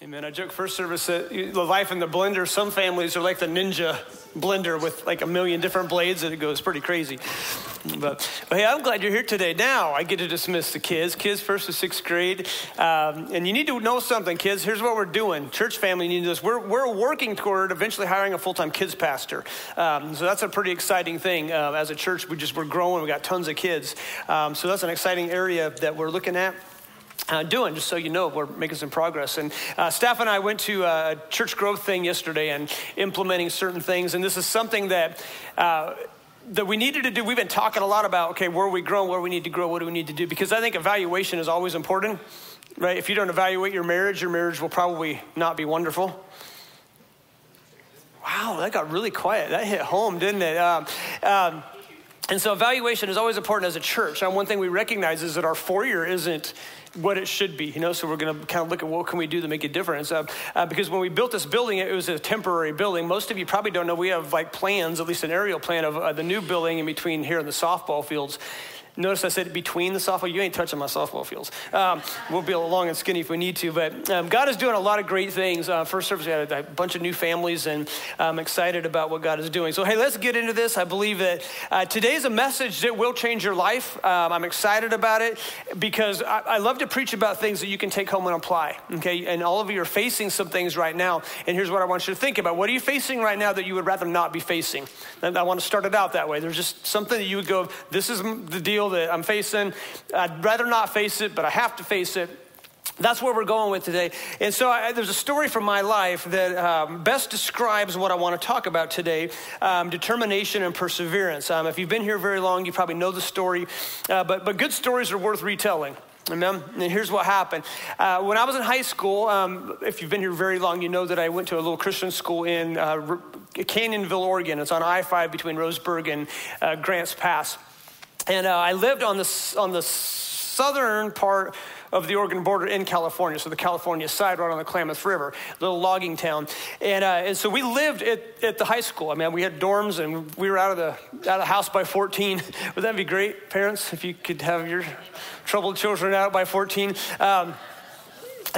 Amen. I joke first service that the life in the blender, some families are like the ninja blender with like a million different blades and it goes pretty crazy. But, but hey, I'm glad you're here today. Now I get to dismiss the kids, kids first to sixth grade. Um, and you need to know something, kids. Here's what we're doing. Church family, need this. We're, we're working toward eventually hiring a full time kids pastor. Um, so that's a pretty exciting thing. Uh, as a church, we just, we're growing. We got tons of kids. Um, so that's an exciting area that we're looking at uh, doing, just so you know, we're making some progress. And uh, staff and I went to a church growth thing yesterday and implementing certain things. And this is something that uh, that we needed to do. We've been talking a lot about okay, where we grow, where we need to grow, what do we need to do? Because I think evaluation is always important, right? If you don't evaluate your marriage, your marriage will probably not be wonderful. Wow, that got really quiet. That hit home, didn't it? Um, um, and so evaluation is always important as a church. And one thing we recognize is that our four year isn't what it should be, you know. So we're going to kind of look at what can we do to make a difference. Uh, uh, because when we built this building, it was a temporary building. Most of you probably don't know we have like plans, at least an aerial plan of uh, the new building in between here and the softball fields. Notice I said between the softball. You ain't touching my softball fields. Um, we'll be long and skinny if we need to. But um, God is doing a lot of great things. Uh, first service, we had a, a, bunch of new families, and I'm excited about what God is doing. So, hey, let's get into this. I believe that uh, today's a message that will change your life. Um, I'm excited about it because I, I, love to preach about things that you can take home and apply. Okay, and all of you are facing some things right now. And here's what I want you to think about: What are you facing right now that you would rather not be facing? And I want to start it out that way. There's just something that you would go, "This is the deal." That I'm facing. I'd rather not face it, but I have to face it. That's where we're going with today. And so I, there's a story from my life that um, best describes what I want to talk about today um, determination and perseverance. Um, if you've been here very long, you probably know the story, uh, but, but good stories are worth retelling. Amen. And here's what happened. Uh, when I was in high school, um, if you've been here very long, you know that I went to a little Christian school in uh, Canyonville, Oregon. It's on I 5 between Roseburg and uh, Grants Pass. And uh, I lived on the, on the southern part of the Oregon border in California, so the California side, right on the Klamath River, little logging town. And, uh, and so we lived at, at the high school. I mean, we had dorms and we were out of the, out of the house by 14. Would that be great, parents, if you could have your troubled children out by 14? Um,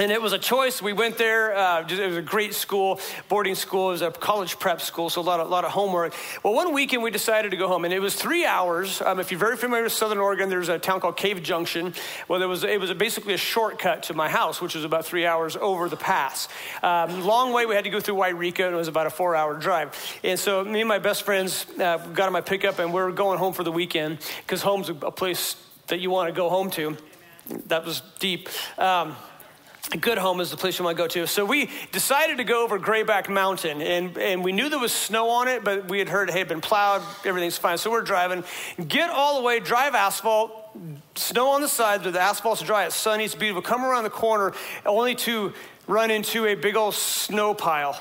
and it was a choice. We went there. Uh, it was a great school, boarding school. It was a college prep school, so a lot of, lot of homework. Well, one weekend we decided to go home, and it was three hours. Um, if you're very familiar with Southern Oregon, there's a town called Cave Junction. Well, there was, it was basically a shortcut to my house, which was about three hours over the pass. Um, long way. We had to go through Yreka, and it was about a four-hour drive. And so me and my best friends uh, got on my pickup, and we are going home for the weekend because home's a, a place that you want to go home to. That was deep. Um, a good home is the place you want to go to. So we decided to go over Grayback Mountain, and, and we knew there was snow on it, but we had heard it had been plowed, everything's fine. So we're driving, get all the way, drive asphalt, snow on the sides, but the asphalt's dry, it's sunny, it's beautiful. Come around the corner, only to run into a big old snow pile.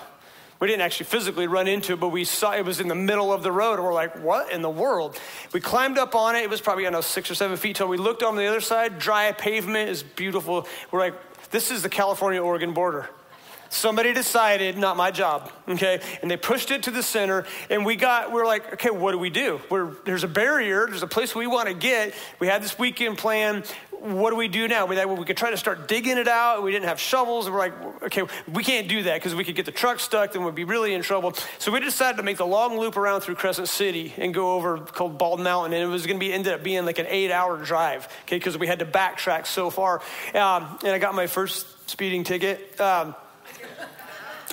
We didn't actually physically run into it, but we saw it was in the middle of the road. And we're like, what in the world? We climbed up on it. It was probably, I don't know, six or seven feet tall. We looked on the other side, dry pavement is beautiful. We're like, this is the California Oregon border. Somebody decided, not my job, okay? And they pushed it to the center, and we got, we are like, okay, what do we do? We're, there's a barrier, there's a place we want to get. We had this weekend plan. What do we do now? We, we could try to start digging it out. We didn't have shovels. We're like, okay, we can't do that because we could get the truck stuck, then we'd be really in trouble. So we decided to make the long loop around through Crescent City and go over called Bald Mountain, and it was going to be ended up being like an eight-hour drive, okay, because we had to backtrack so far. Um, and I got my first speeding ticket. Um,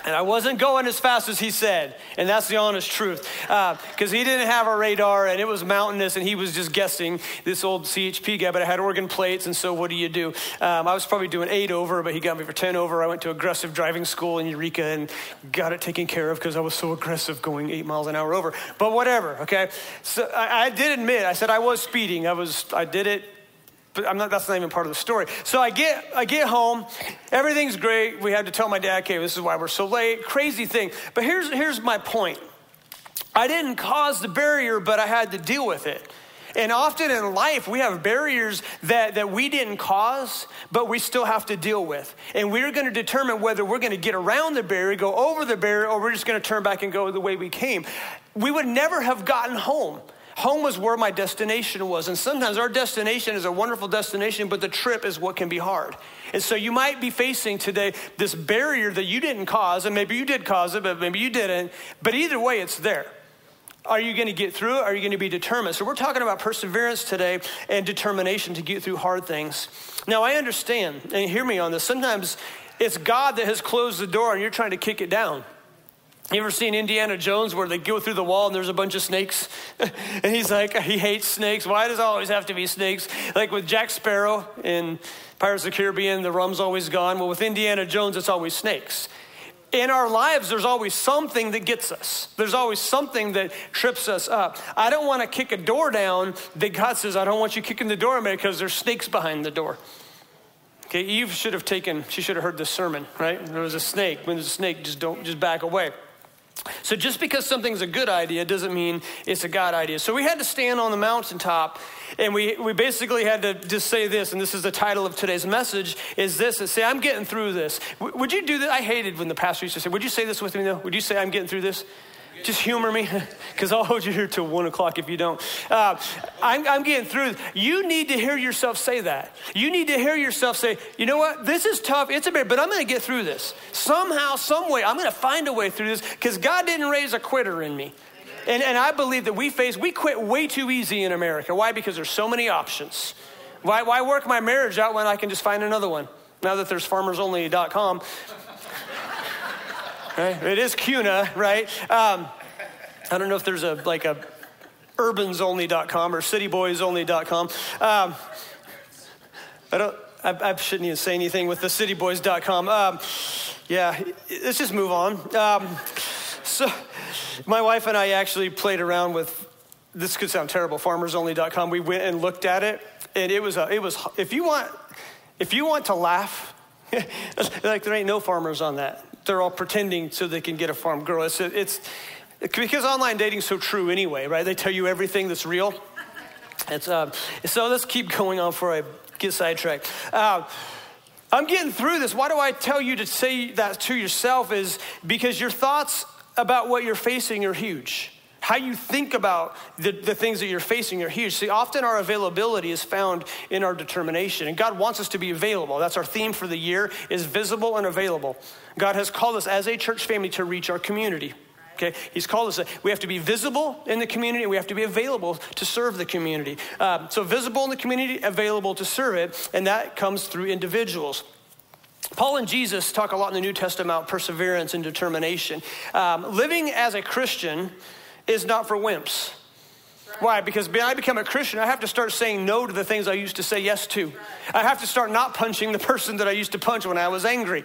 and I wasn't going as fast as he said. And that's the honest truth. Because uh, he didn't have a radar and it was mountainous and he was just guessing, this old CHP guy, but I had Oregon plates. And so what do you do? Um, I was probably doing eight over, but he got me for 10 over. I went to aggressive driving school in Eureka and got it taken care of because I was so aggressive going eight miles an hour over. But whatever, okay? So I, I did admit, I said I was speeding. I was, I did it but I'm not, that's not even part of the story. So I get, I get home, everything's great. We had to tell my dad, okay, this is why we're so late. Crazy thing. But here's, here's my point I didn't cause the barrier, but I had to deal with it. And often in life, we have barriers that, that we didn't cause, but we still have to deal with. And we're going to determine whether we're going to get around the barrier, go over the barrier, or we're just going to turn back and go the way we came. We would never have gotten home Home was where my destination was. And sometimes our destination is a wonderful destination, but the trip is what can be hard. And so you might be facing today this barrier that you didn't cause, and maybe you did cause it, but maybe you didn't. But either way, it's there. Are you going to get through it? Are you going to be determined? So, we're talking about perseverance today and determination to get through hard things. Now, I understand, and hear me on this. Sometimes it's God that has closed the door and you're trying to kick it down. You ever seen Indiana Jones where they go through the wall and there's a bunch of snakes? and he's like, he hates snakes. Why does it always have to be snakes? Like with Jack Sparrow in Pirates of the Caribbean, the rum's always gone. Well, with Indiana Jones, it's always snakes. In our lives, there's always something that gets us. There's always something that trips us up. I don't want to kick a door down that God says, I don't want you kicking the door man, because there's snakes behind the door. Okay, Eve should have taken, she should have heard the sermon, right? There was a snake. When there's a snake, just don't, just back away. So just because something's a good idea doesn't mean it's a God idea. So we had to stand on the mountaintop and we, we basically had to just say this, and this is the title of today's message, is this, is say, I'm getting through this. W- would you do that? I hated when the pastor used to say, would you say this with me though? Would you say I'm getting through this? Just humor me, because I'll hold you here till one o'clock if you don't. Uh, I'm, I'm getting through. You need to hear yourself say that. You need to hear yourself say, you know what? This is tough. It's a bit, but I'm going to get through this. Somehow, some way, I'm going to find a way through this because God didn't raise a quitter in me. And, and I believe that we face, we quit way too easy in America. Why? Because there's so many options. Why, why work my marriage out when I can just find another one? Now that there's farmersonly.com. Right? It is CUNA, right? Um, I don't know if there's a like a urbansonly.com or cityboysonly.com. Um, I don't. I, I, shouldn't even say anything with the cityboys.com. Um, yeah, let's just move on. Um, so, my wife and I actually played around with. This could sound terrible. Farmersonly.com. We went and looked at it, and it was. A, it was. If you want, if you want to laugh, like there ain't no farmers on that they're all pretending so they can get a farm girl. It's, it's because online dating's so true anyway, right? They tell you everything that's real. It's, uh, so let's keep going on before I get sidetracked. Uh, I'm getting through this. Why do I tell you to say that to yourself? Is because your thoughts about what you're facing are huge. How you think about the, the things that you're facing are huge. See, often our availability is found in our determination. And God wants us to be available. That's our theme for the year is visible and available. God has called us as a church family to reach our community. Okay, he's called us. We have to be visible in the community. And We have to be available to serve the community. Um, so visible in the community, available to serve it, and that comes through individuals. Paul and Jesus talk a lot in the New Testament about perseverance and determination. Um, living as a Christian is not for wimps. Why? Because when I become a Christian, I have to start saying no to the things I used to say yes to. I have to start not punching the person that I used to punch when I was angry.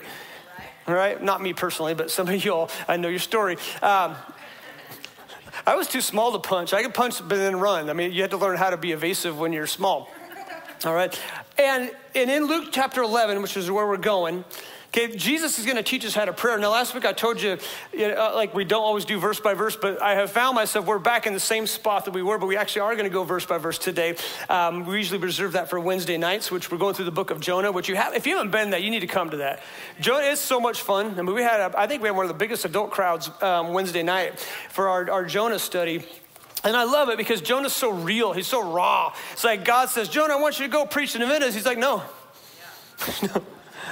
All right? Not me personally, but some of y'all, I know your story. Um, I was too small to punch. I could punch but then run. I mean, you had to learn how to be evasive when you're small. All right? And, and in Luke chapter 11, which is where we're going, Okay, Jesus is going to teach us how to pray. Now, last week I told you, you know, uh, like we don't always do verse by verse, but I have found myself, we're back in the same spot that we were, but we actually are going to go verse by verse today. Um, we usually reserve that for Wednesday nights, which we're going through the book of Jonah, which you have, if you haven't been there, you need to come to that. Jonah is so much fun. I mean, we had, a, I think we had one of the biggest adult crowds um, Wednesday night for our, our Jonah study. And I love it because Jonah's so real. He's so raw. It's like God says, Jonah, I want you to go preach to Nineveh. He's like, no. Yeah. no.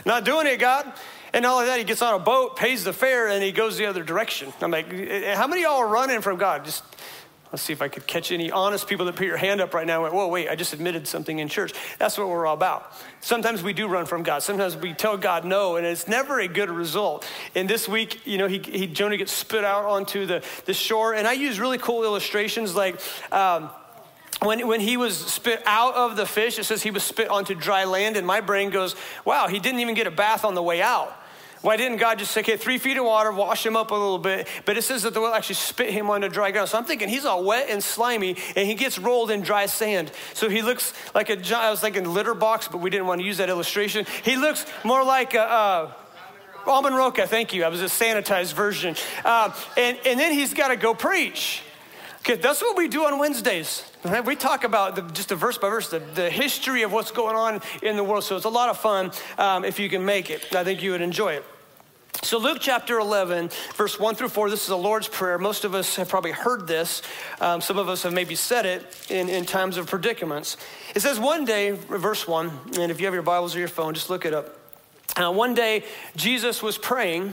Not doing it, God. And all of that, he gets on a boat, pays the fare, and he goes the other direction. I'm like, how many y'all are running from God? Just let's see if I could catch any honest people that put your hand up right now went, whoa, wait, I just admitted something in church. That's what we're all about. Sometimes we do run from God. Sometimes we tell God no, and it's never a good result. And this week, you know, he, he Jonah gets spit out onto the, the shore, and I use really cool illustrations like, um, when, when he was spit out of the fish, it says he was spit onto dry land, and my brain goes, wow, he didn't even get a bath on the way out. Why didn't God just say, okay, three feet of water, wash him up a little bit? But it says that the will actually spit him onto dry ground. So I'm thinking he's all wet and slimy, and he gets rolled in dry sand. So he looks like a, I was thinking litter box, but we didn't want to use that illustration. He looks more like a, uh, Almond Roca, thank you. I was a sanitized version. Uh, and, and then he's got to go preach. Okay, that's what we do on Wednesdays. We talk about the, just a verse by verse, the, the history of what's going on in the world. So it's a lot of fun um, if you can make it. I think you would enjoy it. So, Luke chapter 11, verse 1 through 4, this is the Lord's Prayer. Most of us have probably heard this. Um, some of us have maybe said it in, in times of predicaments. It says, One day, verse 1, and if you have your Bibles or your phone, just look it up. Uh, one day, Jesus was praying.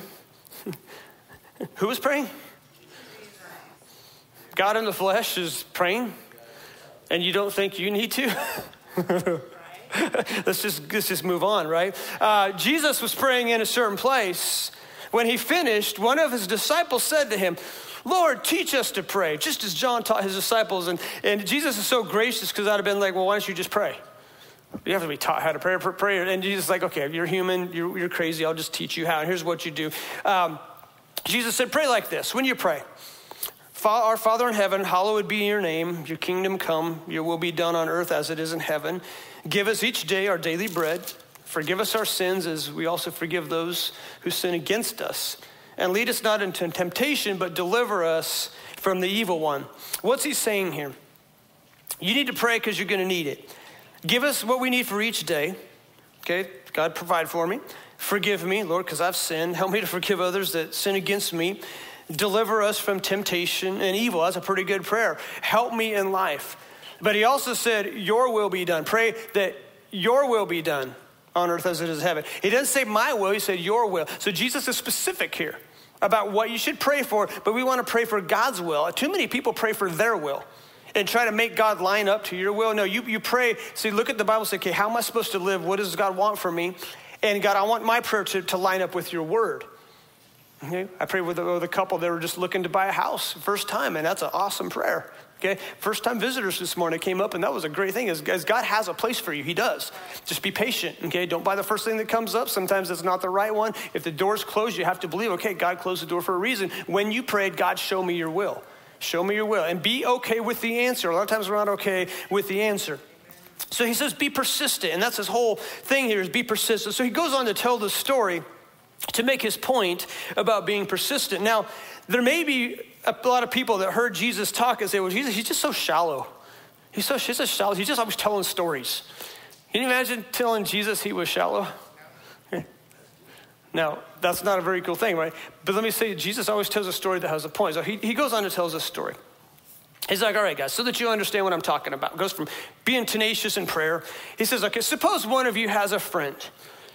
Who was praying? God in the flesh is praying, and you don't think you need to? let's just let's just move on, right? Uh, Jesus was praying in a certain place. When he finished, one of his disciples said to him, Lord, teach us to pray, just as John taught his disciples. And, and Jesus is so gracious because I'd have been like, well, why don't you just pray? You have to be taught how to pray. pray. And Jesus is like, okay, you're human, you're, you're, crazy, I'll just teach you how. And here's what you do. Um, Jesus said, pray like this when you pray. Our Father in heaven, hallowed be your name, your kingdom come, your will be done on earth as it is in heaven. Give us each day our daily bread. Forgive us our sins as we also forgive those who sin against us. And lead us not into temptation, but deliver us from the evil one. What's he saying here? You need to pray because you're going to need it. Give us what we need for each day. Okay, God, provide for me. Forgive me, Lord, because I've sinned. Help me to forgive others that sin against me. Deliver us from temptation and evil. That's a pretty good prayer. Help me in life. But he also said, Your will be done. Pray that your will be done on earth as it is in heaven. He doesn't say my will, he said your will. So Jesus is specific here about what you should pray for, but we want to pray for God's will. Too many people pray for their will and try to make God line up to your will. No, you, you pray, see, look at the Bible, say, okay, how am I supposed to live? What does God want from me? And God, I want my prayer to, to line up with your word. Okay? I prayed with a, with a couple that were just looking to buy a house first time, and that's an awesome prayer. Okay, first time visitors this morning came up, and that was a great thing. As, God has a place for you, He does. Just be patient. Okay, don't buy the first thing that comes up. Sometimes it's not the right one. If the door's closed, you have to believe. Okay, God closed the door for a reason. When you prayed, God, show me Your will. Show me Your will, and be okay with the answer. A lot of times we're not okay with the answer. So He says, be persistent, and that's His whole thing here is be persistent. So He goes on to tell the story to make His point about being persistent. Now, there may be a lot of people that heard Jesus talk and say, well, Jesus, he's just so shallow. He's so, he's so shallow. He's just always telling stories. Can you imagine telling Jesus he was shallow? Now, that's not a very cool thing, right? But let me say, Jesus always tells a story that has a point. So he, he goes on to tell us a story. He's like, all right, guys, so that you understand what I'm talking about. Goes from being tenacious in prayer. He says, okay, suppose one of you has a friend,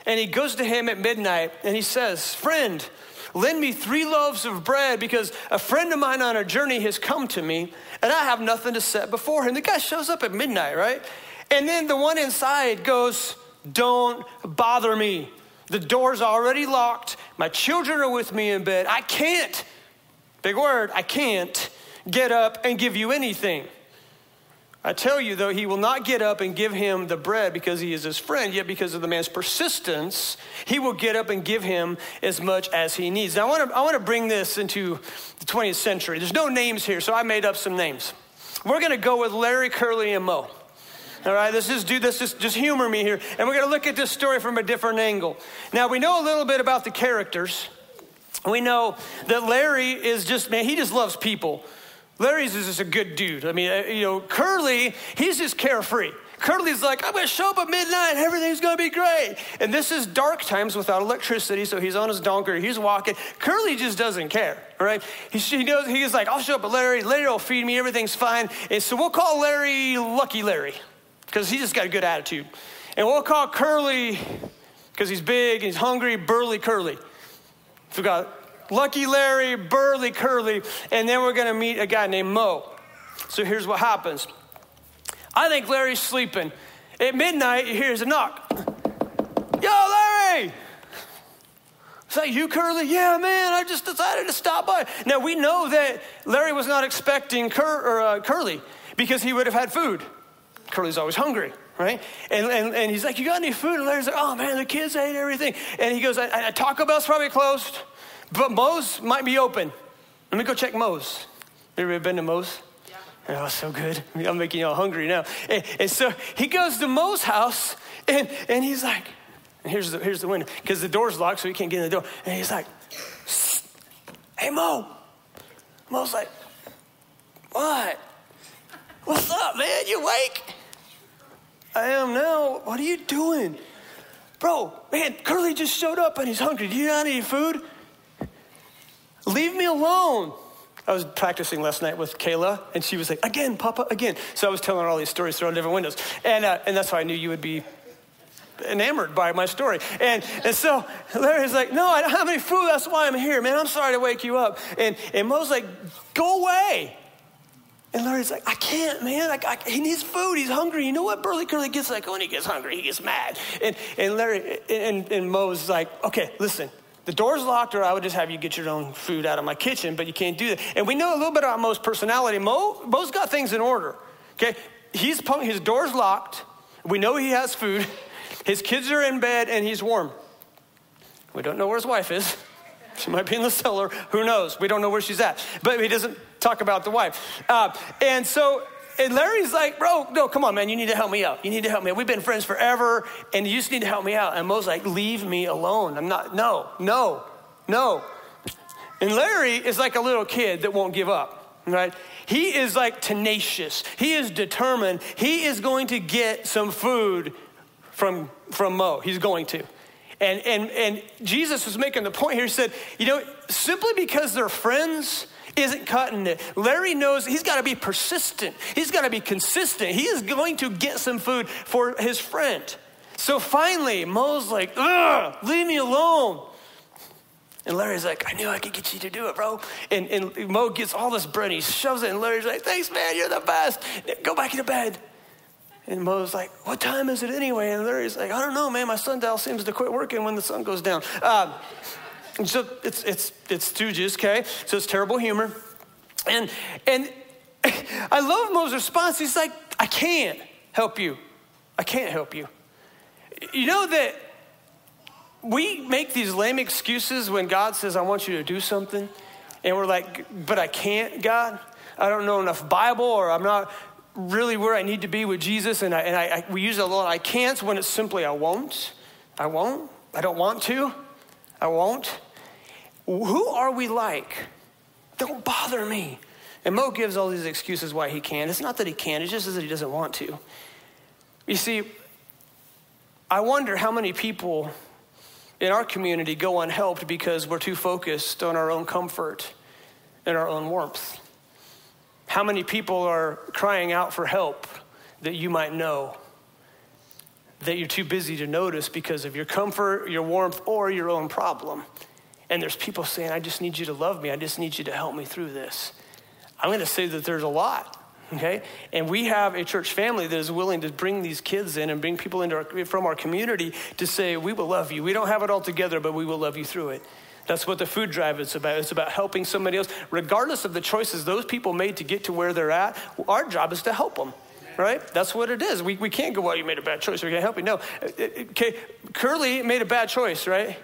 and he goes to him at midnight, and he says, Friend, Lend me three loaves of bread because a friend of mine on a journey has come to me and I have nothing to set before him. The guy shows up at midnight, right? And then the one inside goes, Don't bother me. The door's already locked. My children are with me in bed. I can't, big word, I can't get up and give you anything. I tell you, though, he will not get up and give him the bread because he is his friend, yet because of the man's persistence, he will get up and give him as much as he needs. Now, I want to, I want to bring this into the 20th century. There's no names here, so I made up some names. We're going to go with Larry, Curly, and Moe. All right, let's just do this, just, just humor me here. And we're going to look at this story from a different angle. Now, we know a little bit about the characters. We know that Larry is just, man, he just loves people. Larry's is just a good dude. I mean, uh, you know, Curly, he's just carefree. Curly's like, I'm gonna show up at midnight, everything's gonna be great. And this is dark times without electricity, so he's on his donkey, he's walking. Curly just doesn't care, right? He, he knows, he's like, I'll show up at Larry, Larry will feed me, everything's fine. And so we'll call Larry Lucky Larry, because he just got a good attitude. And we'll call Curly, because he's big, he's hungry, burly Curly. Forgot Lucky Larry, Burly Curly, and then we're going to meet a guy named Moe. So here's what happens. I think Larry's sleeping. At midnight, he hears a knock. Yo, Larry! Is that you, Curly? Yeah, man, I just decided to stop by. Now, we know that Larry was not expecting Cur- or, uh, Curly because he would have had food. Curly's always hungry, right? And, and, and he's like, You got any food? And Larry's like, Oh, man, the kids ate everything. And he goes, I, I, Taco Bell's probably closed. But Moe's might be open. Let me go check Moe's. Ever been to Moe's? Yeah. Oh, so good. I'm making y'all hungry now. And, and, so he goes to Moe's house, and, and he's like, here's the, here's the window, because the door's locked, so he can't get in the door. And he's like, hey, Moe. Moe's like, what? What's up, man? You awake? I am now. What are you doing? Bro, man, Curly just showed up and he's hungry. Do you not need food? Leave me alone. I was practicing last night with Kayla, and she was like, again, Papa, again. So I was telling her all these stories through different windows. And, uh, and that's how I knew you would be enamored by my story. And, and so Larry's like, no, I don't have any food. That's why I'm here, man. I'm sorry to wake you up. And, and Moe's like, go away. And Larry's like, I can't, man. I, I, he needs food. He's hungry. You know what Burly Curly gets like when he gets hungry? He gets mad. And, and Larry and, and Moe's like, okay, listen. The door's locked, or I would just have you get your own food out of my kitchen, but you can't do that. And we know a little bit about Moe's personality. Moe, Moe's got things in order. Okay, he's his door's locked. We know he has food. His kids are in bed, and he's warm. We don't know where his wife is. She might be in the cellar. Who knows? We don't know where she's at. But he doesn't talk about the wife. Uh, and so, and Larry's like, bro, no, come on, man. You need to help me out. You need to help me out. We've been friends forever, and you just need to help me out. And Moe's like, leave me alone. I'm not, no, no, no. And Larry is like a little kid that won't give up, right? He is like tenacious. He is determined. He is going to get some food from, from Moe. He's going to. And, and, and Jesus was making the point here. He said, you know, simply because they're friends isn't cutting it. Larry knows he's got to be persistent, he's got to be consistent. He is going to get some food for his friend. So finally, Moe's like, ugh, leave me alone. And Larry's like, I knew I could get you to do it, bro. And, and Moe gets all this bread and he shoves it, and Larry's like, thanks, man, you're the best. Go back into bed. And Moe's like, What time is it anyway? And Larry's like, I don't know, man. My sundial seems to quit working when the sun goes down. Um, Um, so it's, it's, it's Stooges, okay? So it's terrible humor. And, and I love Moe's response. He's like, I can't help you. I can't help you. You know that we make these lame excuses when God says, I want you to do something. And we're like, but I can't, God. I don't know enough Bible, or I'm not really where I need to be with Jesus, and, I, and I, I, we use a lot. I can't when it's simply I won't. I won't. I don't want to. I won't. Who are we like? Don't bother me. And Moe gives all these excuses why he can't. It's not that he can't, it's just that he doesn't want to. You see, I wonder how many people in our community go unhelped because we're too focused on our own comfort and our own warmth. How many people are crying out for help that you might know? That you're too busy to notice because of your comfort, your warmth, or your own problem. And there's people saying, I just need you to love me. I just need you to help me through this. I'm going to say that there's a lot, okay? And we have a church family that is willing to bring these kids in and bring people into our, from our community to say, we will love you. We don't have it all together, but we will love you through it. That's what the food drive is about. It's about helping somebody else. Regardless of the choices those people made to get to where they're at, our job is to help them. Right? That's what it is. We, we can't go, well, you made a bad choice. We can't help you. No. Uh, uh, okay, Curly made a bad choice, right?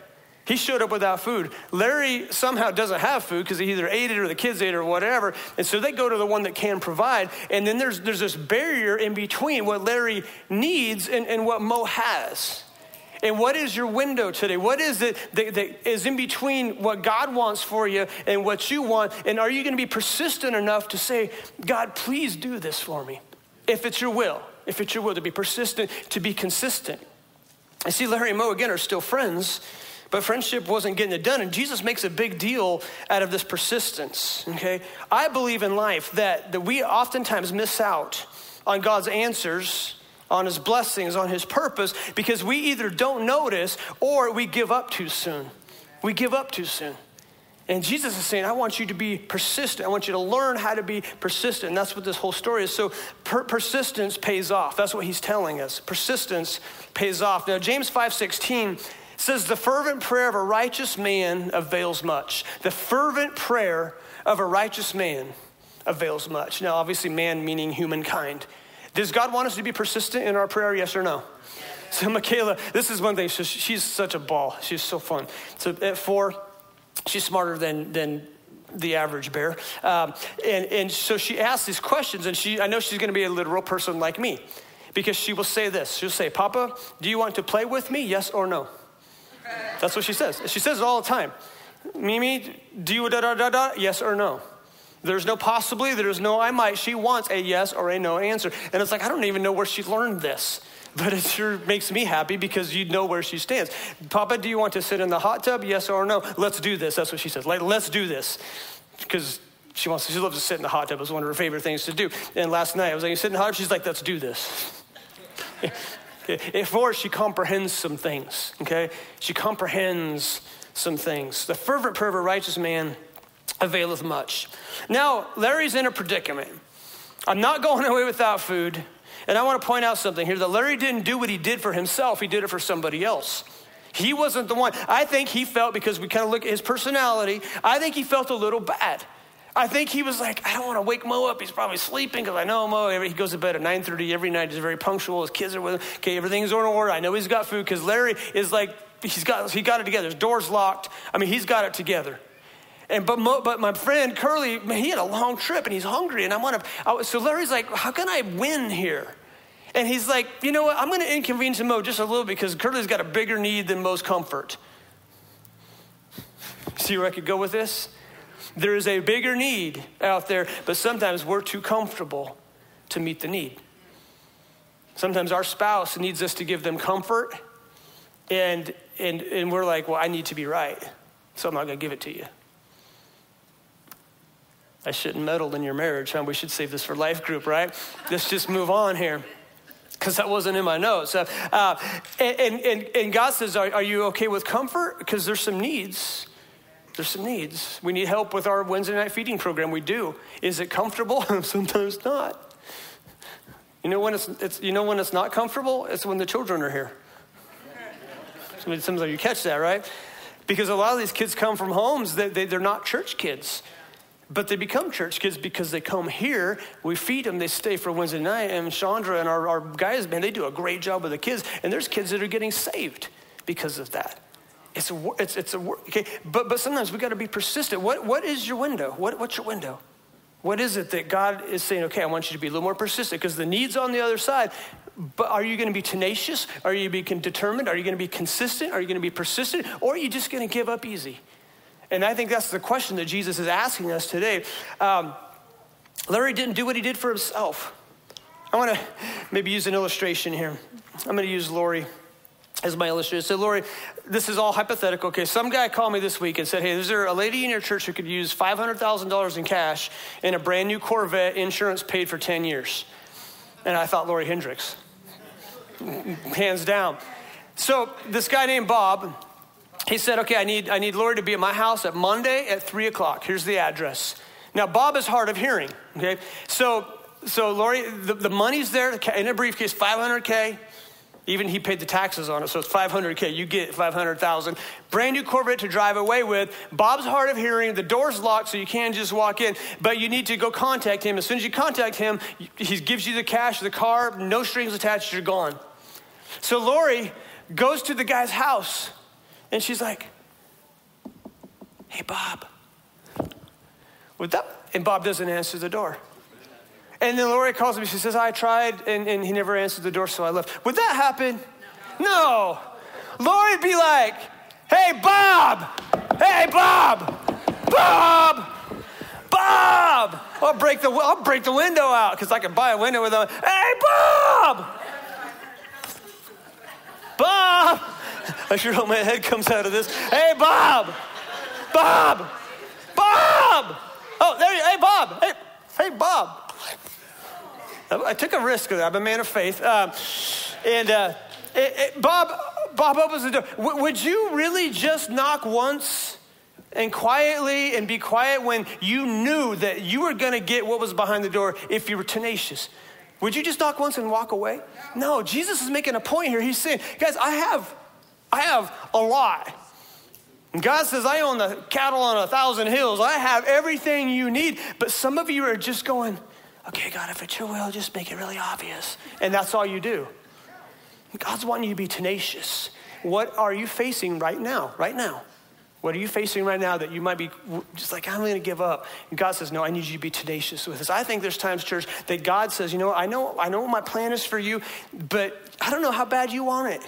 He showed up without food. Larry somehow doesn't have food because he either ate it or the kids ate it or whatever. And so they go to the one that can provide. And then there's, there's this barrier in between what Larry needs and, and what Moe has. And what is your window today? What is it that, that is in between what God wants for you and what you want? And are you going to be persistent enough to say, God, please do this for me? If it's your will, if it's your will to be persistent, to be consistent. I see Larry and Moe again are still friends, but friendship wasn't getting it done. And Jesus makes a big deal out of this persistence. Okay? I believe in life that, that we oftentimes miss out on God's answers on his blessings, on his purpose, because we either don't notice or we give up too soon. We give up too soon. And Jesus is saying, I want you to be persistent. I want you to learn how to be persistent. And that's what this whole story is. So per- persistence pays off. That's what he's telling us. Persistence pays off. Now, James 5.16 says, the fervent prayer of a righteous man avails much. The fervent prayer of a righteous man avails much. Now, obviously, man meaning humankind. Does God want us to be persistent in our prayer? Yes or no? So, Michaela, this is one thing. she's such a ball. She's so fun. So, at four, she's smarter than, than the average bear. Um, and, and so she asks these questions, and she, I know she's going to be a literal person like me because she will say this. She'll say, Papa, do you want to play with me? Yes or no? That's what she says. She says it all the time. Mimi, do you da da da da? Yes or no? There's no possibly, there's no I might. She wants a yes or a no answer. And it's like, I don't even know where she learned this. But it sure makes me happy because you know where she stands. Papa, do you want to sit in the hot tub? Yes or no? Let's do this. That's what she says. Like, let's do this. Because she wants to, she loves to sit in the hot tub. It's one of her favorite things to do. And last night I was like, you sit in the hot tub? She's like, let's do this. For she comprehends some things, okay? She comprehends some things. The fervent prayer of a righteous man availeth much. Now, Larry's in a predicament. I'm not going away without food. And I want to point out something here that Larry didn't do what he did for himself, he did it for somebody else. He wasn't the one. I think he felt, because we kind of look at his personality, I think he felt a little bad. I think he was like, I don't want to wake Moe up. He's probably sleeping because I know Moe. He goes to bed at 9.30 every night. He's very punctual. His kids are with him. Okay, everything's in order. I know he's got food because Larry is like, he's got, he got it together. His door's locked. I mean, he's got it together. And but Moe, but my friend Curly, man, he had a long trip and he's hungry. And I want to. So Larry's like, how can I win here? And he's like, you know what? I'm going to inconvenience Moe just a little because Curly's got a bigger need than most comfort. See where I could go with this? There is a bigger need out there, but sometimes we're too comfortable to meet the need. Sometimes our spouse needs us to give them comfort, and, and, and we're like, well, I need to be right, so I'm not going to give it to you. I shouldn't meddle in your marriage, huh? We should save this for life group, right? Let's just move on here because that wasn't in my notes. Uh, and, and, and God says, are, are you okay with comfort? Because there's some needs. There's some needs. We need help with our Wednesday night feeding program. We do. Is it comfortable? Sometimes not. You know when it's, it's, you know when it's not comfortable? It's when the children are here. Sometimes you catch that, right? Because a lot of these kids come from homes that they, they're not church kids. But they become church kids because they come here, we feed them, they stay for Wednesday night, and Chandra and our, our guys, man, they do a great job with the kids, and there's kids that are getting saved because of that. It's a, it's, it's a okay, but, but sometimes we got to be persistent. What, what is your window? What, what's your window? What is it that God is saying, okay, I want you to be a little more persistent because the need's on the other side. But are you going to be tenacious? Are you be determined? Are you going to be consistent? Are you going to be persistent? Or are you just going to give up easy? And I think that's the question that Jesus is asking us today. Um, Larry didn't do what he did for himself. I want to maybe use an illustration here. I'm going to use Lori as my illustration. So, Lori, this is all hypothetical. Okay, some guy called me this week and said, Hey, is there a lady in your church who could use $500,000 in cash and a brand new Corvette, insurance paid for 10 years? And I thought Lori Hendricks, hands down. So, this guy named Bob, he said, Okay, I need, I need Lori to be at my house at Monday at 3 o'clock. Here's the address. Now, Bob is hard of hearing, okay? So, so Lori, the, the money's there in a briefcase, 500K. Even he paid the taxes on it, so it's 500K. You get 500,000. Brand new Corvette to drive away with. Bob's hard of hearing. The door's locked, so you can't just walk in. But you need to go contact him. As soon as you contact him, he gives you the cash, the car, no strings attached, you're gone. So Lori goes to the guy's house. And she's like, hey, Bob. With that, and Bob doesn't answer the door. And then Lori calls me. She says, I tried, and, and he never answered the door, so I left. Would that happen? No. no. Lori'd be like, hey, Bob. Hey, Bob. Bob. Bob. I'll break the, I'll break the window out because I can buy a window with a, hey, Bob. Bob. I sure hope my head comes out of this. Hey, Bob! Bob! Bob! Oh, there you Hey, Bob! Hey, hey Bob! I took a risk I'm a man of faith. Um, and uh, it, it, Bob, Bob opens the door. W- would you really just knock once and quietly and be quiet when you knew that you were going to get what was behind the door if you were tenacious? Would you just knock once and walk away? No, Jesus is making a point here. He's saying, guys, I have I have a lot. And God says, I own the cattle on a thousand hills. I have everything you need. But some of you are just going, okay, God, if it's your will, just make it really obvious. And that's all you do. God's wanting you to be tenacious. What are you facing right now? Right now. What are you facing right now that you might be just like, I'm going to give up? And God says, No, I need you to be tenacious with this. I think there's times, church, that God says, You know, I know, I know what my plan is for you, but I don't know how bad you want it.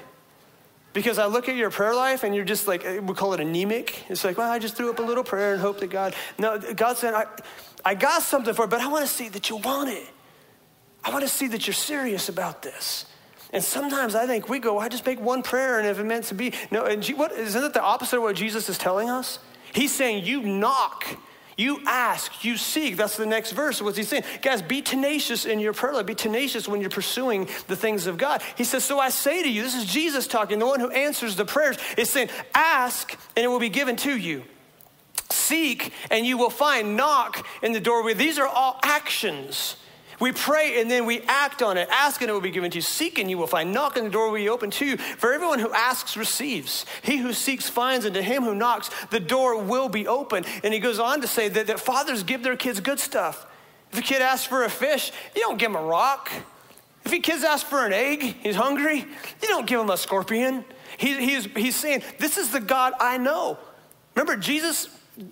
Because I look at your prayer life and you're just like, eh, we call it anemic. It's like, well, I just threw up a little prayer and hope that God. No, God said, I, I got something for it, but I want to see that you want it. I want to see that you're serious about this. And sometimes I think we go, I just make one prayer and if it meant to be. No, and what, isn't it the opposite of what Jesus is telling us? He's saying, you knock you ask, you seek. That's the next verse. What's he saying? Guys, be tenacious in your prayer life. Be tenacious when you're pursuing the things of God. He says, So I say to you, this is Jesus talking, the one who answers the prayers, is saying, Ask and it will be given to you. Seek and you will find. Knock in the doorway. These are all actions. We pray and then we act on it. Ask and it will be given to you. Seek and you will find. Knock and the door will be open to you. For everyone who asks receives. He who seeks finds, and to him who knocks, the door will be open. And he goes on to say that, that fathers give their kids good stuff. If a kid asks for a fish, you don't give him a rock. If your kid asks for an egg, he's hungry, you don't give him a scorpion. He, he's, he's saying, This is the God I know. Remember, Jesus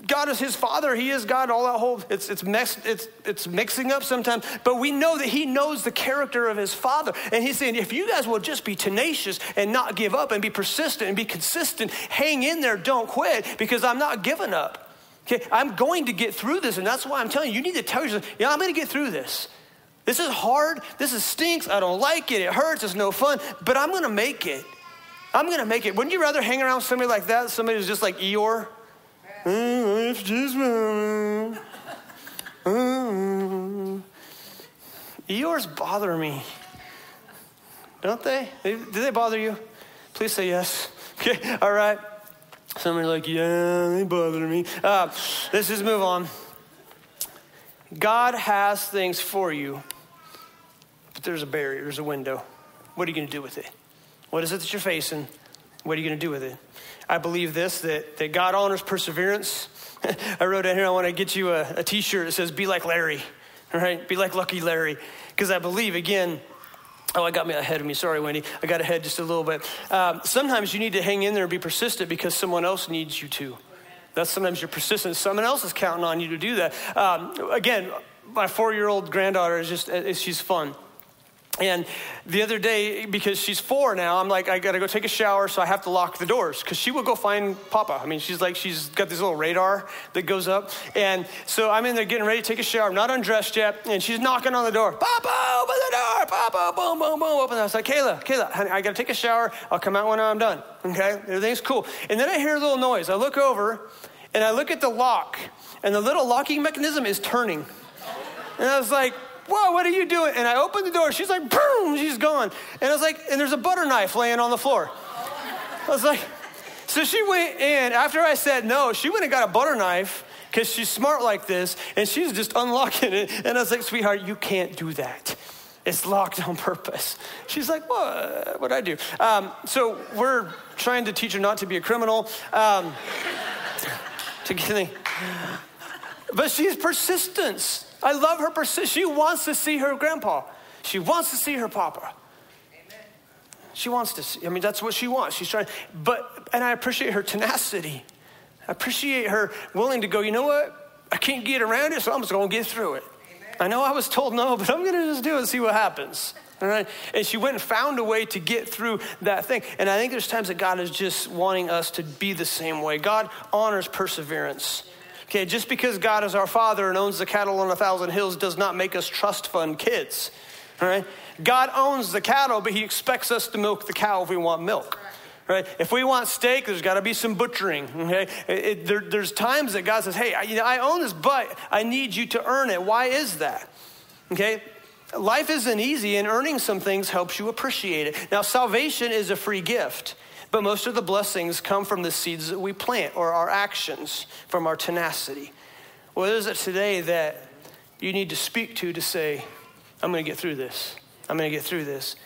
God is his father. He is God. All that whole it's it's mixed, it's it's mixing up sometimes. But we know that he knows the character of his father. And he's saying, if you guys will just be tenacious and not give up and be persistent and be consistent, hang in there, don't quit, because I'm not giving up. Okay, I'm going to get through this, and that's why I'm telling you, you need to tell yourself, yeah, I'm gonna get through this. This is hard, this is stinks, I don't like it, it hurts, it's no fun, but I'm gonna make it. I'm gonna make it. Wouldn't you rather hang around somebody like that, somebody who's just like Eeyore? It's just. Eeyores bother me. Don't they? Do they bother you? Please say yes. Okay, all right. Some are like, yeah, they bother me. Uh, let's just move on. God has things for you, but there's a barrier, there's a window. What are you going to do with it? What is it that you're facing? What are you going to do with it? I believe this that, that God honors perseverance. I wrote down here, I want to get you a a t shirt that says, Be like Larry, all right? Be like Lucky Larry. Because I believe, again, Oh, I got me ahead of me. Sorry, Wendy. I got ahead just a little bit. Um, sometimes you need to hang in there and be persistent because someone else needs you to. That's sometimes you're persistent. Someone else is counting on you to do that. Um, again, my four year old granddaughter is just, she's fun. And the other day, because she's four now, I'm like, I gotta go take a shower, so I have to lock the doors because she will go find Papa. I mean, she's like, she's got this little radar that goes up. And so I'm in there getting ready to take a shower. I'm not undressed yet, and she's knocking on the door. Papa, open the door. Papa, boom, boom, boom, open. I was like, Kayla, Kayla, honey, I gotta take a shower. I'll come out when I'm done. Okay, everything's cool. And then I hear a little noise. I look over, and I look at the lock, and the little locking mechanism is turning. And I was like, whoa, what are you doing? And I opened the door. She's like, boom, she's gone. And I was like, and there's a butter knife laying on the floor. I was like, so she went in. After I said no, she went and got a butter knife because she's smart like this, and she's just unlocking it. And I was like, sweetheart, you can't do that. It's locked on purpose. She's like, what? What'd I do? Um, so we're trying to teach her not to be a criminal. Um, to get me but she's persistence. I love her persistence. She wants to see her grandpa. She wants to see her papa. Amen. She wants to see. I mean, that's what she wants. She's trying. But and I appreciate her tenacity. I appreciate her willing to go. You know what? I can't get around it, so I'm just going to get through it. Amen. I know I was told no, but I'm going to just do it and see what happens. All right. And she went and found a way to get through that thing. And I think there's times that God is just wanting us to be the same way. God honors perseverance. Okay, just because God is our father and owns the cattle on a thousand hills does not make us trust fund kids. All right? God owns the cattle, but he expects us to milk the cow if we want milk. Right? If we want steak, there's got to be some butchering. Okay? It, it, there, there's times that God says, "Hey, I, you know, I own this, but I need you to earn it." Why is that? Okay? Life isn't easy, and earning some things helps you appreciate it. Now, salvation is a free gift. But most of the blessings come from the seeds that we plant or our actions, from our tenacity. What is it today that you need to speak to to say, I'm going to get through this? I'm going to get through this.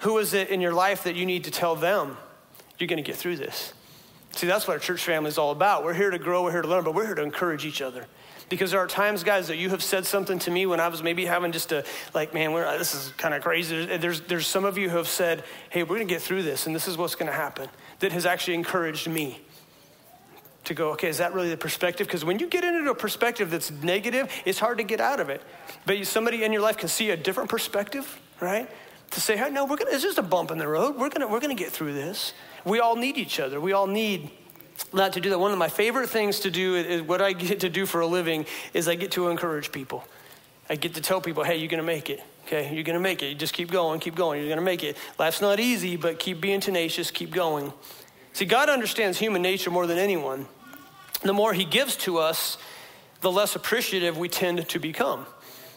Who is it in your life that you need to tell them, you're going to get through this? See, that's what our church family is all about. We're here to grow, we're here to learn, but we're here to encourage each other. Because there are times, guys, that you have said something to me when I was maybe having just a, like, man, uh, this is kind of crazy. There's, there's some of you who have said, hey, we're going to get through this, and this is what's going to happen, that has actually encouraged me to go, okay, is that really the perspective? Because when you get into a perspective that's negative, it's hard to get out of it. But somebody in your life can see a different perspective, right? To say, hey, no, we're gonna, it's just a bump in the road. We're gonna, we're gonna get through this. we all need each other. We all need not to do that. One of my favorite things to do is what I get to do for a living is I get to encourage people. I get to tell people, hey, you're going to make it. Okay, you're going to make it. You just keep going, keep going. You're going to make it. Life's not easy, but keep being tenacious, keep going. See, God understands human nature more than anyone. The more He gives to us, the less appreciative we tend to become.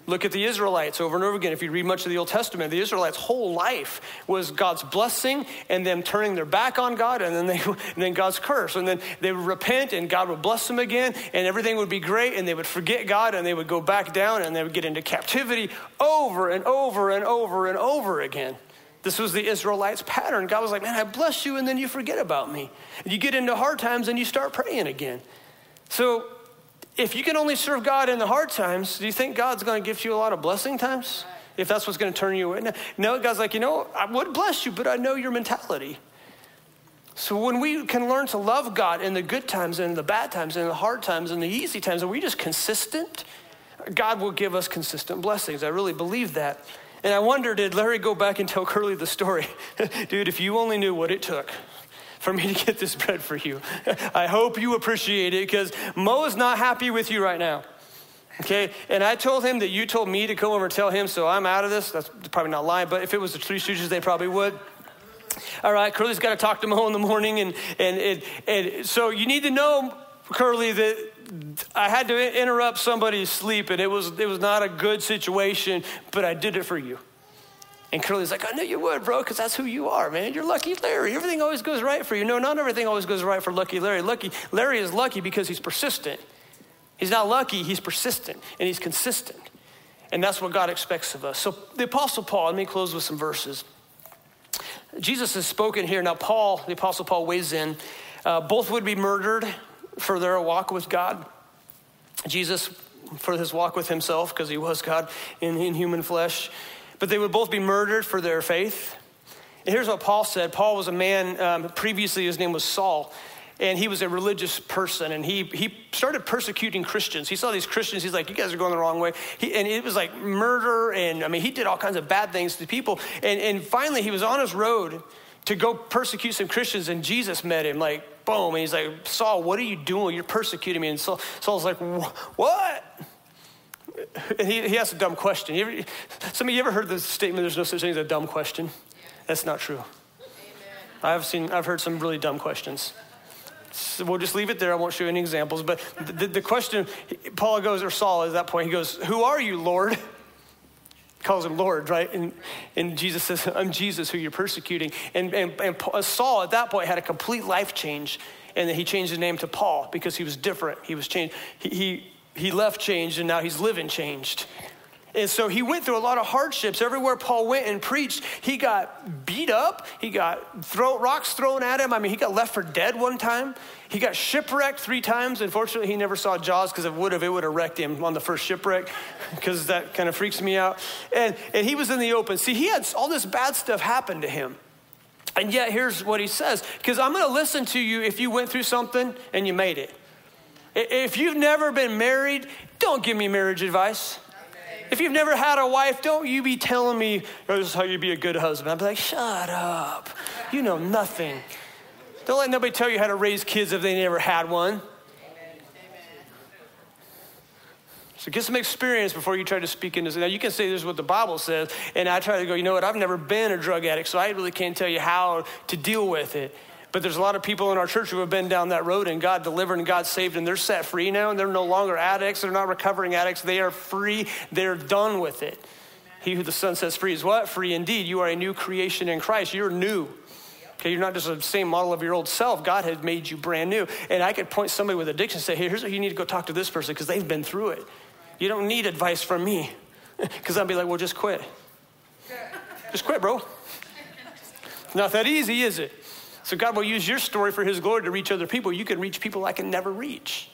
Look at the Israelites over and over again. If you read much of the Old Testament, the Israelites' whole life was God's blessing and them turning their back on God and then, they, and then God's curse. And then they would repent and God would bless them again and everything would be great and they would forget God and they would go back down and they would get into captivity over and over and over and over again. This was the Israelites' pattern. God was like, Man, I bless you, and then you forget about me. And you get into hard times and you start praying again. So if you can only serve God in the hard times, do you think God's going to give you a lot of blessing times? If that's what's going to turn you away? No, God's like, you know, I would bless you, but I know your mentality. So when we can learn to love God in the good times and the bad times and the hard times and the easy times, are we just consistent? God will give us consistent blessings. I really believe that. And I wonder, did Larry go back and tell Curly the story? Dude, if you only knew what it took for me to get this bread for you. I hope you appreciate it because Moe is not happy with you right now. Okay, and I told him that you told me to come over and tell him, so I'm out of this. That's probably not lying, but if it was the Three Stooges, they probably would. All right, Curly's got to talk to Moe in the morning, and, and, and, and so you need to know, Curly, that I had to interrupt somebody's sleep, and it was, it was not a good situation, but I did it for you. And Curly's like, I knew you would, bro, because that's who you are, man. You're Lucky Larry. Everything always goes right for you. No, not everything always goes right for Lucky Larry. Lucky Larry is lucky because he's persistent. He's not lucky, he's persistent and he's consistent. And that's what God expects of us. So the Apostle Paul, let me close with some verses. Jesus has spoken here. Now, Paul, the Apostle Paul weighs in. Uh, both would be murdered for their walk with God. Jesus, for his walk with himself, because he was God in, in human flesh but they would both be murdered for their faith. And here's what Paul said Paul was a man, um, previously, his name was Saul. And he was a religious person, and he, he started persecuting Christians. He saw these Christians, he's like, You guys are going the wrong way. He, and it was like murder, and I mean, he did all kinds of bad things to people. And, and finally, he was on his road to go persecute some Christians, and Jesus met him, like, boom. And he's like, Saul, what are you doing? You're persecuting me. And Saul, Saul's like, What? And he, he asked a dumb question. You ever, some of you ever heard the statement, there's no such thing as a dumb question? That's not true. I've seen, I've heard some really dumb questions. So we'll just leave it there. I won't show you any examples. But the, the question, Paul goes, or Saul at that point, he goes, Who are you, Lord? calls him Lord, right? And, and Jesus says, I'm Jesus who you're persecuting. And, and, and uh, Saul at that point had a complete life change. And then he changed his name to Paul because he was different. He was changed. He, he, he left changed and now he's living changed. And so he went through a lot of hardships. Everywhere Paul went and preached, he got beat up. He got throw, rocks thrown at him. I mean, he got left for dead one time. He got shipwrecked three times. Unfortunately, he never saw Jaws because it would have it would have wrecked him on the first shipwreck because that kind of freaks me out. And, and he was in the open. See, he had all this bad stuff happen to him. And yet, here's what he says because I'm going to listen to you if you went through something and you made it. If you've never been married, don't give me marriage advice. If you've never had a wife, don't you be telling me, oh, this is how you be a good husband. I'd be like, shut up. You know nothing. Don't let nobody tell you how to raise kids if they never had one. So get some experience before you try to speak into this. Now you can say this is what the Bible says, and I try to go, you know what, I've never been a drug addict, so I really can't tell you how to deal with it. But there's a lot of people in our church who have been down that road and God delivered and God saved and they're set free now and they're no longer addicts. They're not recovering addicts. They are free. They're done with it. He who the Son sets free is what? Free indeed. You are a new creation in Christ. You're new. Okay, you're not just the same model of your old self. God has made you brand new. And I could point somebody with addiction and say, hey, here's what you need to go talk to this person because they've been through it. You don't need advice from me. Because I'd be like, well, just quit. Just quit, bro. Not that easy, is it? So God will use your story for his glory to reach other people. You can reach people I can never reach.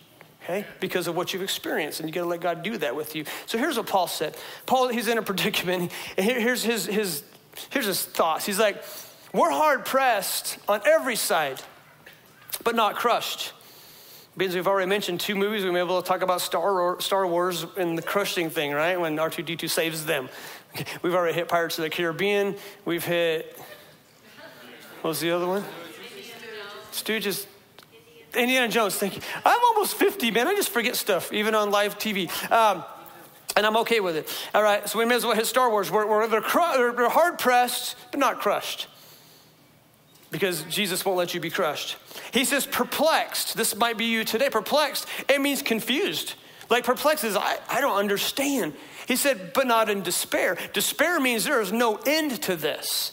Okay? Because of what you've experienced, and you got to let God do that with you. So here's what Paul said. Paul, he's in a predicament, and here's his, his here's his thoughts. He's like, "We're hard pressed on every side, but not crushed." Because we've already mentioned two movies, we've been able to talk about Star, Star Wars and the crushing thing, right? When R2D2 saves them. We've already hit Pirates of the Caribbean. We've hit, what was the other one? Stooges. Indiana Jones, thank you. I'm almost 50, man. I just forget stuff, even on live TV. Um, and I'm okay with it. All right, so we may as well hit Star Wars. We're, cru- they're hard pressed, but not crushed. Because Jesus won't let you be crushed. He says perplexed. This might be you today. Perplexed, it means confused. Like perplexed is, I, I don't understand. He said, but not in despair. Despair means there is no end to this.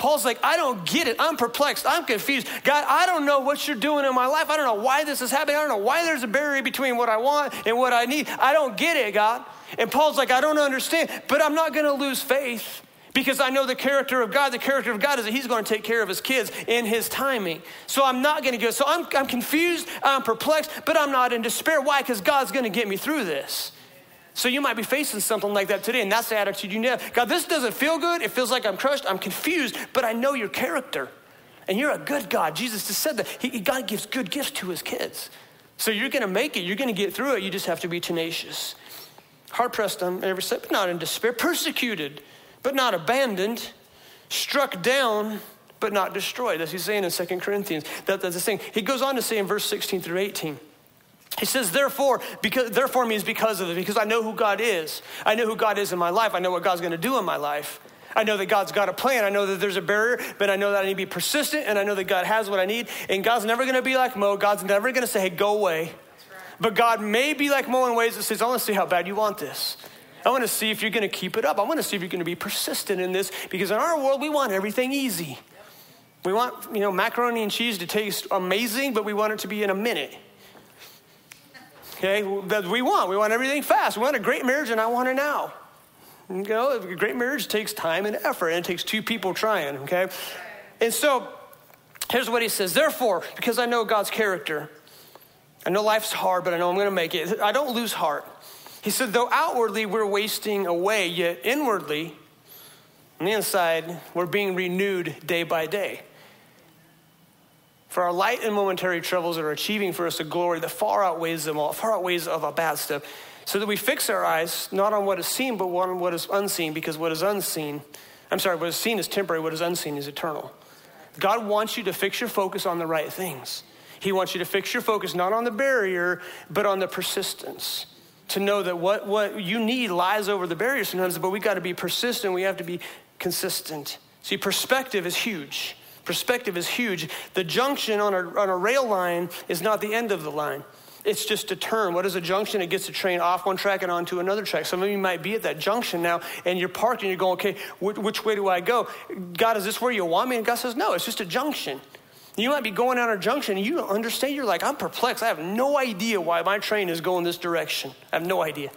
Paul's like, I don't get it. I'm perplexed. I'm confused. God, I don't know what you're doing in my life. I don't know why this is happening. I don't know why there's a barrier between what I want and what I need. I don't get it, God. And Paul's like, I don't understand, but I'm not going to lose faith because I know the character of God. The character of God is that He's going to take care of His kids in His timing. So I'm not going to go. So I'm, I'm confused, I'm perplexed, but I'm not in despair. Why? Because God's going to get me through this. So you might be facing something like that today, and that's the attitude you have. God, this doesn't feel good. It feels like I'm crushed. I'm confused, but I know your character. And you're a good God. Jesus just said that. He, God gives good gifts to his kids. So you're going to make it. You're going to get through it. You just have to be tenacious. Hard pressed on every step, but not in despair. Persecuted, but not abandoned. Struck down, but not destroyed. As he's saying in 2 Corinthians. That, that's the thing. He goes on to say in verse 16 through 18. He says, therefore, because therefore means because of it, because I know who God is. I know who God is in my life. I know what God's going to do in my life. I know that God's got a plan. I know that there's a barrier, but I know that I need to be persistent, and I know that God has what I need. And God's never going to be like Moe. God's never going to say, hey, go away. But God may be like Moe in ways that says, I want to see how bad you want this. I want to see if you're going to keep it up. I want to see if you're going to be persistent in this, because in our world, we want everything easy. We want, you know, macaroni and cheese to taste amazing, but we want it to be in a minute okay, that we want. We want everything fast. We want a great marriage, and I want it now. You know, a great marriage takes time and effort, and it takes two people trying, okay? And so, here's what he says Therefore, because I know God's character, I know life's hard, but I know I'm to make it. I don't lose heart. He said, though outwardly we're wasting away, yet inwardly, on the inside, we're being renewed day by day for our light and momentary troubles are achieving for us a glory that far outweighs them all, far outweighs of a bad stuff, so that we fix our eyes not on what is seen, but on what is unseen, because what is unseen, I'm sorry, what is seen is temporary, what is unseen is eternal. God wants you to fix your focus on the right things. He wants you to fix your focus not on the barrier, but on the persistence. To know that what, what you need lies over the barrier sometimes, but we got to be persistent, we have to be consistent. See, perspective is huge. Perspective is huge. The junction on a, on a rail line is not the end of the line. It's just a turn. What is a junction? It gets a train off one track and onto another track. Some of you might be at that junction now and you're parked and you're going, okay, which, which way do I go? God, is this where you want me? And God says, no, it's just a junction. You might be going down a junction and you don't understand. You're like, I'm perplexed. I have no idea why my train is going this direction. I have no idea.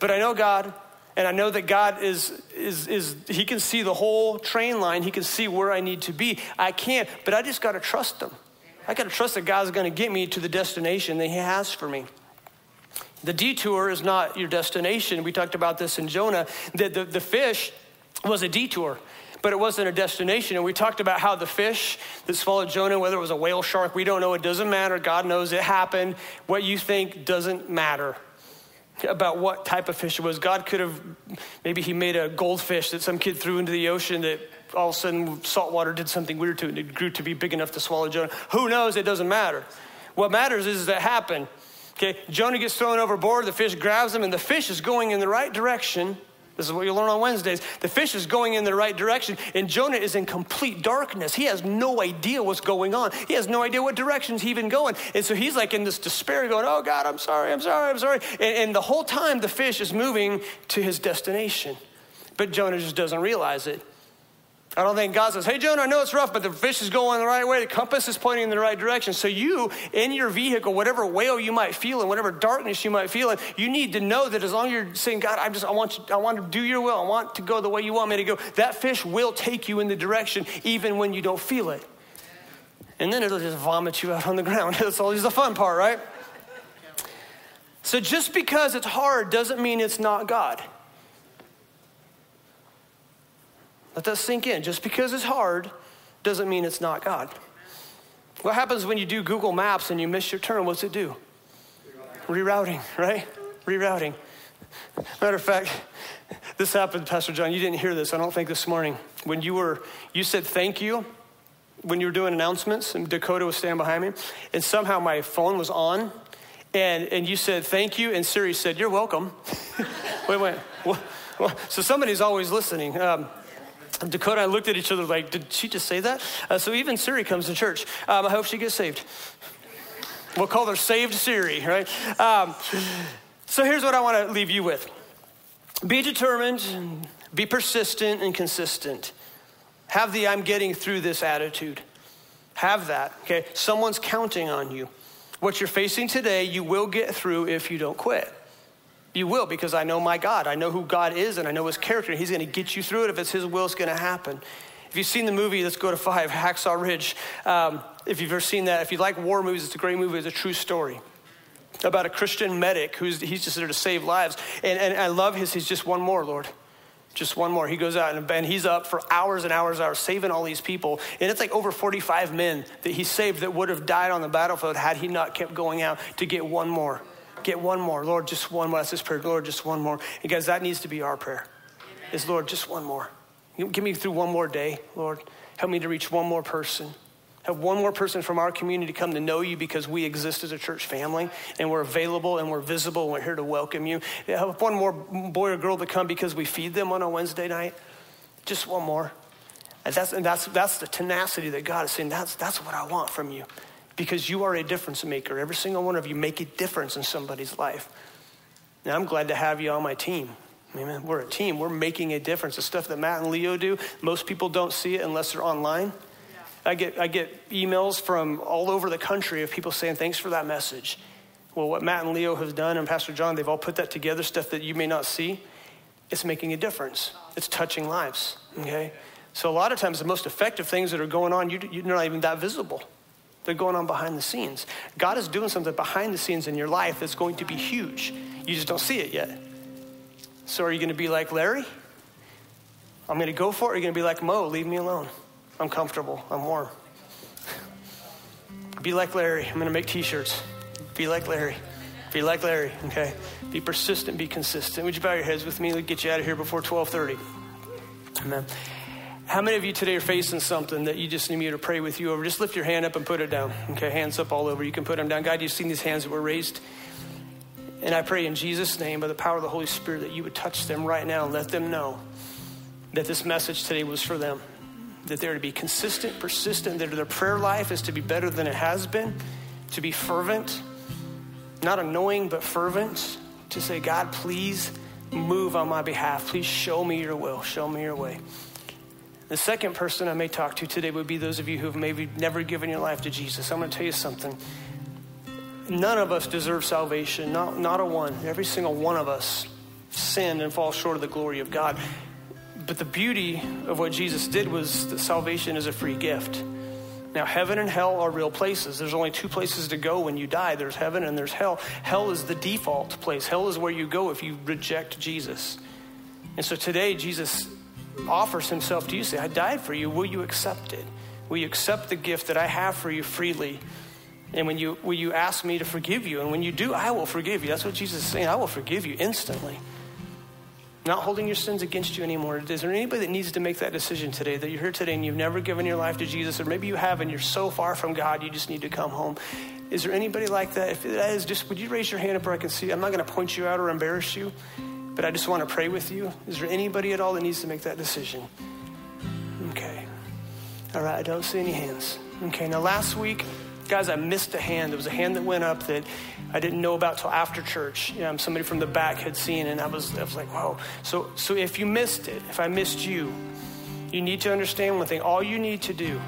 But I know God and I know that God is, is, is, He can see the whole train line. He can see where I need to be. I can't, but I just got to trust Him. I got to trust that God's going to get me to the destination that He has for me. The detour is not your destination. We talked about this in Jonah, that the, the fish was a detour but it wasn't a destination. And we talked about how the fish that swallowed Jonah, whether it was a whale shark, we don't know. It doesn't matter. God knows it happened. What you think doesn't matter about what type of fish it was. God could have, maybe he made a goldfish that some kid threw into the ocean that all of a sudden salt water did something weird to it and it grew to be big enough to swallow Jonah. Who knows? It doesn't matter. What matters is that happened. Okay, Jonah gets thrown overboard, the fish grabs him, and the fish is going in the right direction this is what you learn on Wednesdays. The fish is going in the right direction, and Jonah is in complete darkness. He has no idea what's going on. He has no idea what direction's he even going. And so he's like in this despair, going, Oh God, I'm sorry, I'm sorry, I'm sorry. And, and the whole time the fish is moving to his destination. But Jonah just doesn't realize it. I don't think God says, Hey, Jonah, I know it's rough, but the fish is going the right way. The compass is pointing in the right direction. So, you, in your vehicle, whatever whale you might feel in, whatever darkness you might feel in, you need to know that as long as you're saying, God, I just, I want, you, I want to do your will. I want to go the way you want me to go. That fish will take you in the direction even when you don't feel it. And then it'll just vomit you out on the ground. That's always the fun part, right? So, just because it's hard doesn't mean it's not God. Let that sink in. Just because it's hard doesn't mean it's not God. What happens when you do Google Maps and you miss your turn? What's it do? Rerouting, right? Rerouting. Matter of fact, this happened, Pastor John. You didn't hear this, I don't think, this morning. When you were, you said thank you, when you were doing announcements, and Dakota was standing behind me, and somehow my phone was on, and, and you said, thank you, and Siri said, you're welcome. wait, wait. So somebody's always listening. Um, Dakota and I looked at each other like, did she just say that? Uh, so even Siri comes to church. Um, I hope she gets saved. We'll call her Saved Siri, right? Um, so here's what I want to leave you with be determined, be persistent, and consistent. Have the I'm getting through this attitude. Have that, okay? Someone's counting on you. What you're facing today, you will get through if you don't quit. You will, because I know my God. I know who God is, and I know his character. He's going to get you through it. If it's his will, it's going to happen. If you've seen the movie, let's go to five, Hacksaw Ridge. Um, if you've ever seen that, if you like war movies, it's a great movie. It's a true story about a Christian medic who's he's just there to save lives. And, and I love his, he's just one more, Lord. Just one more. He goes out and, and he's up for hours and hours and hours saving all these people. And it's like over 45 men that he saved that would have died on the battlefield had he not kept going out to get one more. Get one more. Lord, just one more. That's his prayer. Lord, just one more. And guys, that needs to be our prayer. Is Lord, just one more. Give me through one more day, Lord. Help me to reach one more person have one more person from our community come to know you because we exist as a church family and we're available and we're visible and we're here to welcome you. Have one more boy or girl to come because we feed them on a Wednesday night. Just one more. And that's, and that's, that's the tenacity that God is saying, that's, that's what I want from you because you are a difference maker. Every single one of you make a difference in somebody's life. And I'm glad to have you on my team. Amen. We're a team. We're making a difference. The stuff that Matt and Leo do, most people don't see it unless they're online. I get, I get emails from all over the country of people saying, thanks for that message. Well, what Matt and Leo have done and Pastor John, they've all put that together, stuff that you may not see. It's making a difference. It's touching lives, okay? So a lot of times the most effective things that are going on, you, you're not even that visible. They're going on behind the scenes. God is doing something behind the scenes in your life that's going to be huge. You just don't see it yet. So are you going to be like Larry? I'm going to go for it. Or are you going to be like Moe? Leave me alone. I'm comfortable. I'm warm. Be like Larry. I'm going to make t shirts. Be like Larry. Be like Larry, okay? Be persistent, be consistent. Would you bow your heads with me? Let's get you out of here before 1230. Amen. How many of you today are facing something that you just need me to pray with you over? Just lift your hand up and put it down. Okay, hands up all over. You can put them down. God, you've seen these hands that were raised. And I pray in Jesus' name, by the power of the Holy Spirit, that you would touch them right now and let them know that this message today was for them that they're to be consistent, persistent, that their prayer life is to be better than it has been, to be fervent, not annoying, but fervent, to say, God, please move on my behalf. Please show me your will, show me your way. The second person I may talk to today would be those of you who have maybe never given your life to Jesus. I'm going to tell you something. None of us deserve salvation, not, not a one. Every single one of us sinned and fall short of the glory of God. But the beauty of what Jesus did was that salvation is a free gift. Now, heaven and hell are real places. There's only two places to go when you die there's heaven and there's hell. Hell is the default place, hell is where you go if you reject Jesus. And so today, Jesus offers himself to you. Say, I died for you. Will you accept it? Will you accept the gift that I have for you freely? And when you, will you ask me to forgive you? And when you do, I will forgive you. That's what Jesus is saying. I will forgive you instantly not holding your sins against you anymore. Is there anybody that needs to make that decision today, that you're here today and you've never given your life to Jesus, or maybe you have and you're so far from God, you just need to come home? Is there anybody like that? If that is, just would you raise your hand up where I can see? I'm not going to point you out or embarrass you, but I just want to pray with you. Is there anybody at all that needs to make that decision? Okay. All right, I don't see any hands. Okay, now last week, guys, I missed a hand. There was a hand that went up that I didn't know about till after church. Know, somebody from the back had seen, and I was, I was like, whoa. So, so if you missed it, if I missed you, you need to understand one thing. All you need to do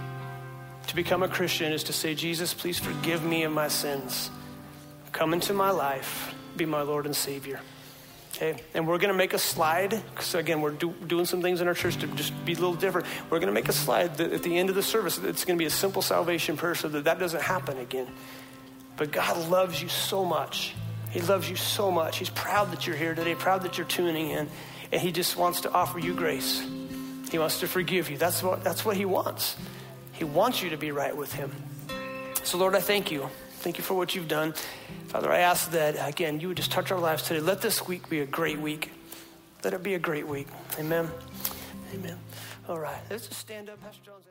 to become a Christian is to say, Jesus, please forgive me of my sins. Come into my life, be my Lord and Savior. Okay, and we're going to make a slide because again, we're do, doing some things in our church to just be a little different. We're going to make a slide that at the end of the service. It's going to be a simple salvation prayer so that that doesn't happen again. But God loves you so much. He loves you so much. He's proud that you're here today, proud that you're tuning in, and He just wants to offer you grace. He wants to forgive you. That's what, that's what He wants. He wants you to be right with Him. So, Lord, I thank you. Thank you for what you've done. Father, I ask that, again, you would just touch our lives today. Let this week be a great week. Let it be a great week. Amen. Amen. All right. Let's just stand up. Pastor in